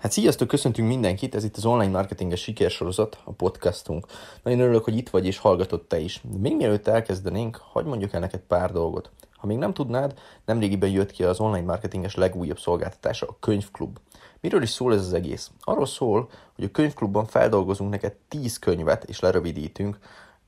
Hát sziasztok, köszöntünk mindenkit, ez itt az online marketinges sikersorozat, a podcastunk. Nagyon örülök, hogy itt vagy és hallgatod te is. De még mielőtt elkezdenénk, hagyd mondjuk el neked pár dolgot. Ha még nem tudnád, nemrégiben jött ki az online marketinges legújabb szolgáltatása, a Könyvklub. Miről is szól ez az egész? Arról szól, hogy a Könyvklubban feldolgozunk neked 10 könyvet, és lerövidítünk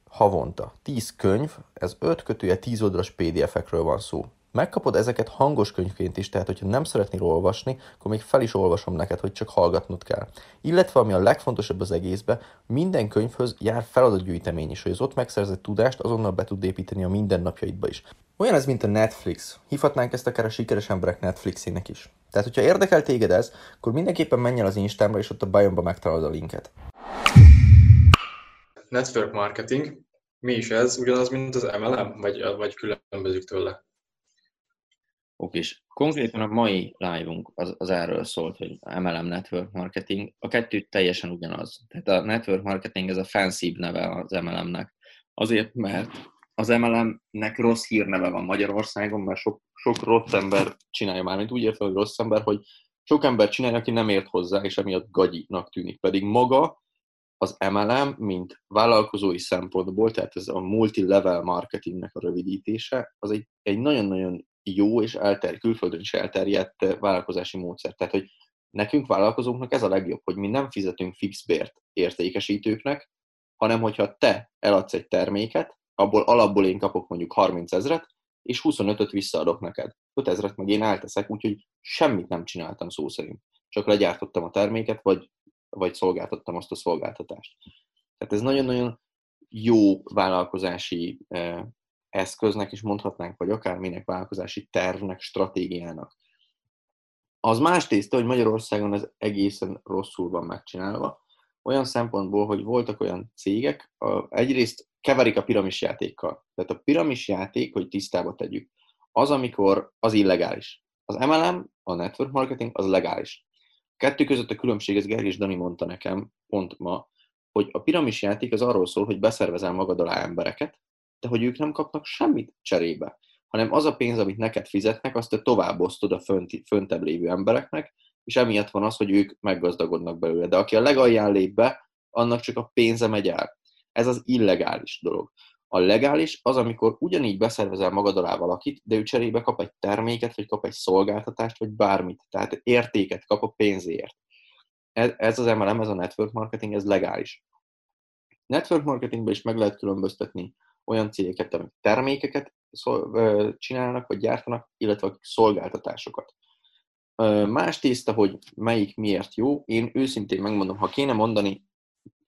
havonta. 10 könyv, ez 5 kötője 10 oldalas PDF-ekről van szó. Megkapod ezeket hangos könyvként is, tehát hogyha nem szeretnél olvasni, akkor még fel is olvasom neked, hogy csak hallgatnod kell. Illetve ami a legfontosabb az egészben, minden könyvhöz jár feladatgyűjtemény is, hogy az ott megszerzett tudást azonnal be tud építeni a mindennapjaidba is. Olyan ez, mint a Netflix. Hívhatnánk ezt akár a sikeres emberek Netflixének is. Tehát, hogyha érdekel téged ez, akkor mindenképpen menj el az Instámra, és ott a bajomba megtalálod a linket. Network marketing, mi is ez? Ugyanaz, mint az MLM, vagy, vagy különbözők tőle? Oké, és konkrétan a mai live-unk az, az erről szólt, hogy MLM Network Marketing. A kettő teljesen ugyanaz. Tehát a Network Marketing ez a fancy neve az MLM-nek. Azért, mert az MLM-nek rossz hírneve van Magyarországon, mert sok, sok rossz ember csinálja már, mint úgy értem, hogy rossz ember, hogy sok ember csinálja, aki nem ért hozzá, és emiatt gagyinak tűnik. Pedig maga az MLM, mint vállalkozói szempontból, tehát ez a multi-level marketingnek a rövidítése, az egy, egy nagyon-nagyon jó és elter, külföldön is elterjedt eh, vállalkozási módszer. Tehát, hogy nekünk vállalkozóknak ez a legjobb, hogy mi nem fizetünk fix bért értékesítőknek, hanem hogyha te eladsz egy terméket, abból alapból én kapok mondjuk 30 ezret, és 25-öt visszaadok neked. 5 ezret meg én elteszek, úgyhogy semmit nem csináltam szó szerint. Csak legyártottam a terméket, vagy, vagy szolgáltattam azt a szolgáltatást. Tehát ez nagyon-nagyon jó vállalkozási eh, eszköznek is mondhatnánk, vagy akárminek vállalkozási tervnek, stratégiának. Az más tészta, hogy Magyarországon ez egészen rosszul van megcsinálva, olyan szempontból, hogy voltak olyan cégek, egyrészt keverik a piramis játékkal. Tehát a piramis játék, hogy tisztába tegyük, az, amikor az illegális. Az MLM, a network marketing, az legális. Kettő között a különbség, ez Gergés Dani mondta nekem pont ma, hogy a piramis játék az arról szól, hogy beszervezel magad alá embereket, de hogy ők nem kapnak semmit cserébe, hanem az a pénz, amit neked fizetnek, azt te továbbosztod a fönt, föntebb lévő embereknek, és emiatt van az, hogy ők meggazdagodnak belőle. De aki a legalján lép be, annak csak a pénze megy el. Ez az illegális dolog. A legális az, amikor ugyanígy beszervezel magad alá valakit, de ő cserébe kap egy terméket, vagy kap egy szolgáltatást, vagy bármit. Tehát értéket kap a pénzért. Ez, ez az MLM, ez a network marketing, ez legális. Network marketingben is meg lehet különböztetni olyan cégeket, amik termékeket csinálnak, vagy gyártanak, illetve szolgáltatásokat. Más tészta, hogy melyik miért jó, én őszintén megmondom, ha kéne mondani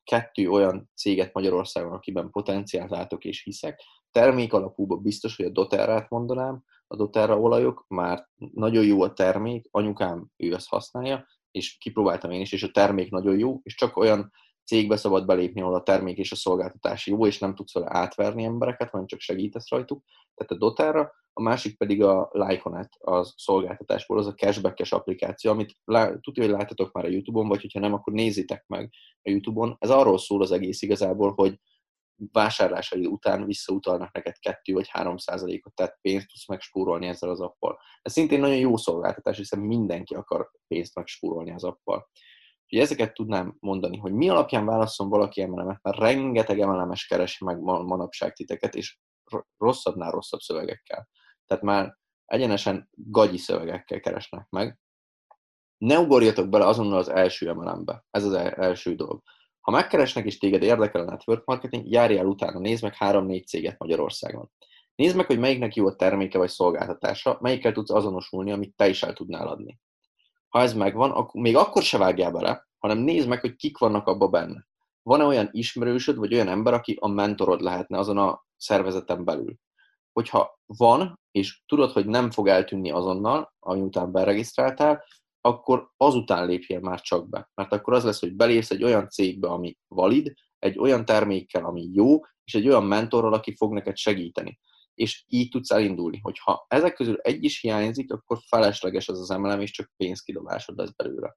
kettő olyan céget Magyarországon, akiben potenciált látok és hiszek, termék alapúban biztos, hogy a doterrát mondanám, a doterra olajok, már nagyon jó a termék, anyukám ő ezt használja, és kipróbáltam én is, és a termék nagyon jó, és csak olyan cégbe szabad belépni, ahol a termék és a szolgáltatás jó, és nem tudsz vele átverni embereket, hanem csak segítesz rajtuk. Tehát a Doterra, a másik pedig a Lyconet, az szolgáltatásból, az a cashback applikáció, amit lá, tudja, hogy láttatok már a YouTube-on, vagy hogyha nem, akkor nézzétek meg a YouTube-on. Ez arról szól az egész igazából, hogy vásárlásai után visszautalnak neked 2 vagy 3 százalékot, tehát pénzt tudsz megspórolni ezzel az appal. Ez szintén nagyon jó szolgáltatás, hiszen mindenki akar pénzt megspórolni az appal. Úgyhogy ezeket tudnám mondani, hogy mi alapján válaszol valaki MLM-et, mert rengeteg MLM-es keresi meg manapság titeket, és rosszabbnál rosszabb szövegekkel. Tehát már egyenesen gagyi szövegekkel keresnek meg. Ne ugorjatok bele azonnal az első MLM-be. Ez az első dolog. Ha megkeresnek és téged érdekel a network marketing, járj el utána, nézd meg 3-4 céget Magyarországon. Nézd meg, hogy melyiknek jó a terméke vagy szolgáltatása, melyikkel tudsz azonosulni, amit te is el tudnál adni ha ez megvan, akkor még akkor se vágjál bele, hanem nézd meg, hogy kik vannak abba benne. Van-e olyan ismerősöd, vagy olyan ember, aki a mentorod lehetne azon a szervezeten belül? Hogyha van, és tudod, hogy nem fog eltűnni azonnal, ami után beregisztráltál, akkor azután lépjél már csak be. Mert akkor az lesz, hogy belépsz egy olyan cégbe, ami valid, egy olyan termékkel, ami jó, és egy olyan mentorral, aki fog neked segíteni és így tudsz elindulni. Hogyha ezek közül egy is hiányzik, akkor felesleges az az emelem, és csak pénzkidobásod lesz belőle.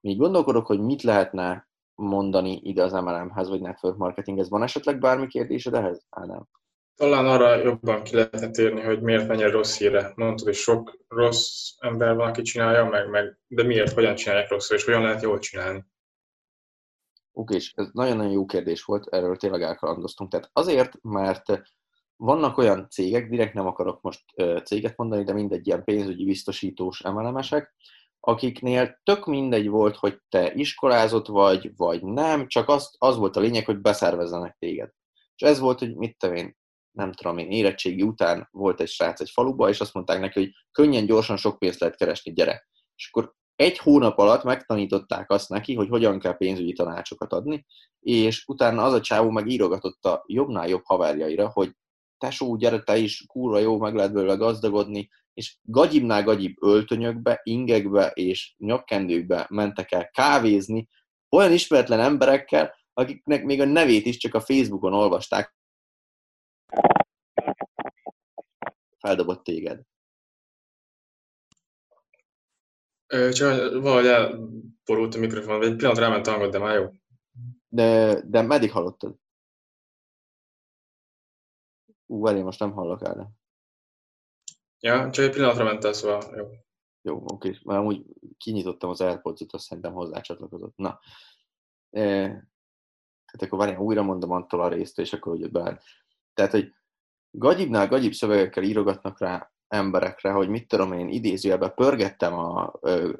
Még gondolkodok, hogy mit lehetne mondani ide az MLM-hez, vagy network marketinghez. Van esetleg bármi kérdésed ehhez? Á, nem. Talán arra jobban ki lehetne térni, hogy miért mennyire rossz híre. Mondtad, hogy sok rossz ember van, aki csinálja, meg, meg de miért, hogyan csinálják rosszul, és hogyan lehet jól csinálni. Oké, és ez nagyon-nagyon jó kérdés volt, erről tényleg elkalandoztunk. Tehát azért, mert vannak olyan cégek, direkt nem akarok most céget mondani, de mindegy ilyen pénzügyi biztosítós emelemesek, akiknél tök mindegy volt, hogy te iskolázott vagy, vagy nem, csak az, az volt a lényeg, hogy beszervezzenek téged. És ez volt, hogy mit te én, nem tudom én, érettségi után volt egy srác egy faluba, és azt mondták neki, hogy könnyen, gyorsan sok pénzt lehet keresni, gyere. És akkor egy hónap alatt megtanították azt neki, hogy hogyan kell pénzügyi tanácsokat adni, és utána az a csávó meg írogatott a jobbnál jobb haverjaira, hogy tesó, gyere te is, kurva jó, meg lehet belőle gazdagodni, és gagyibnál gagyibb öltönyökbe, ingekbe és nyakkendőkbe mentek el kávézni, olyan ismeretlen emberekkel, akiknek még a nevét is csak a Facebookon olvasták. Feldobott téged. Csak valahogy elborult a mikrofon, egy pillanat ráment hangot, de már jó. De, de meddig hallottad? Ú, várj, most nem hallok el. Ja, csak egy pillanatra ment el, szóval jó. Jó, oké, mert amúgy kinyitottam az Airpods-ot, azt szerintem hozzácsatlakozott. Na, e, hát akkor várjál, újra mondom attól a részt, és akkor ugye be. Tehát, hogy gagyibnál gagyibb szövegekkel írogatnak rá emberekre, hogy mit tudom én, idézőjelben pörgettem a ö,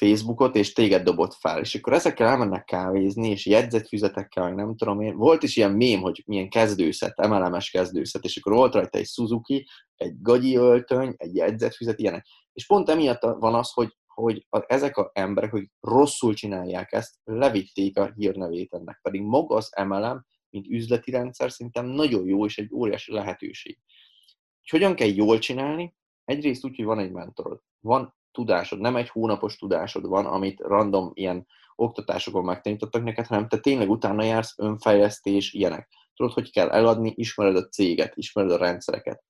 Facebookot, és téged dobott fel. És akkor ezekkel elmennek kávézni, és jegyzetfüzetekkel, meg nem tudom én. Volt is ilyen mém, hogy milyen kezdőszet, emelemes kezdőszet, és akkor volt rajta egy Suzuki, egy gagyi öltöny, egy jegyzetfüzet, ilyenek. És pont emiatt van az, hogy, hogy a, ezek az emberek, hogy rosszul csinálják ezt, levitték a hírnevét ennek. Pedig maga az emelem, mint üzleti rendszer szerintem nagyon jó, és egy óriási lehetőség. Hogy hogyan kell jól csinálni? Egyrészt úgy, hogy van egy mentorod, van tudásod, nem egy hónapos tudásod van, amit random ilyen oktatásokon megtanítottak neked, hanem te tényleg utána jársz, önfejlesztés, ilyenek. Tudod, hogy kell eladni, ismered a céget, ismered a rendszereket.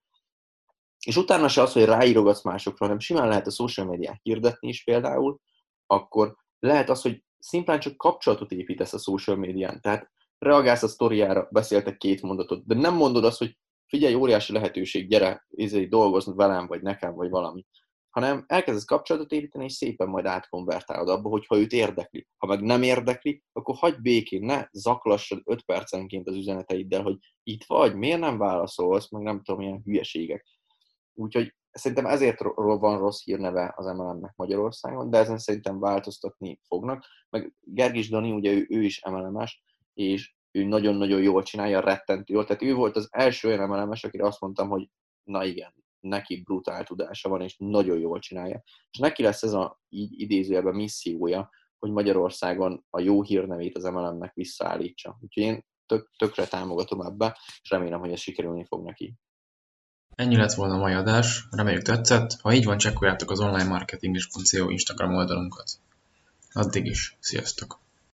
És utána se az, hogy ráírogatsz másokra, hanem simán lehet a social médiát hirdetni is például, akkor lehet az, hogy szimplán csak kapcsolatot építesz a social médián. Tehát reagálsz a sztoriára, beszéltek két mondatot, de nem mondod azt, hogy figyelj, óriási lehetőség, gyere, izé, dolgozni velem, vagy nekem, vagy valami. Hanem elkezdesz kapcsolatot építeni, és szépen majd átkonvertálod abba, hogyha őt érdekli. Ha meg nem érdekli, akkor hagyd békén, ne zaklassad 5 percenként az üzeneteiddel, hogy itt vagy, miért nem válaszolsz, meg nem tudom, milyen hülyeségek. Úgyhogy szerintem ezért van rossz hírneve az MLM-nek Magyarországon, de ezen szerintem változtatni fognak. Meg Gergis Dani, ugye ő, ő is MLM-es, és ő nagyon-nagyon jól csinálja, rettentő jól. Tehát ő volt az első olyan emelemes, akire azt mondtam, hogy na igen, neki brutál tudása van, és nagyon jól csinálja. És neki lesz ez a így idézőjelben missziója, hogy Magyarországon a jó hírnevét az MLM-nek visszaállítsa. Úgyhogy én tök, tökre támogatom ebbe, és remélem, hogy ez sikerülni fog neki. Ennyi lett volna a mai adás, reméljük tetszett. Ha így van, csekkoljátok az online marketing.co Instagram oldalunkat. Addig is, sziasztok!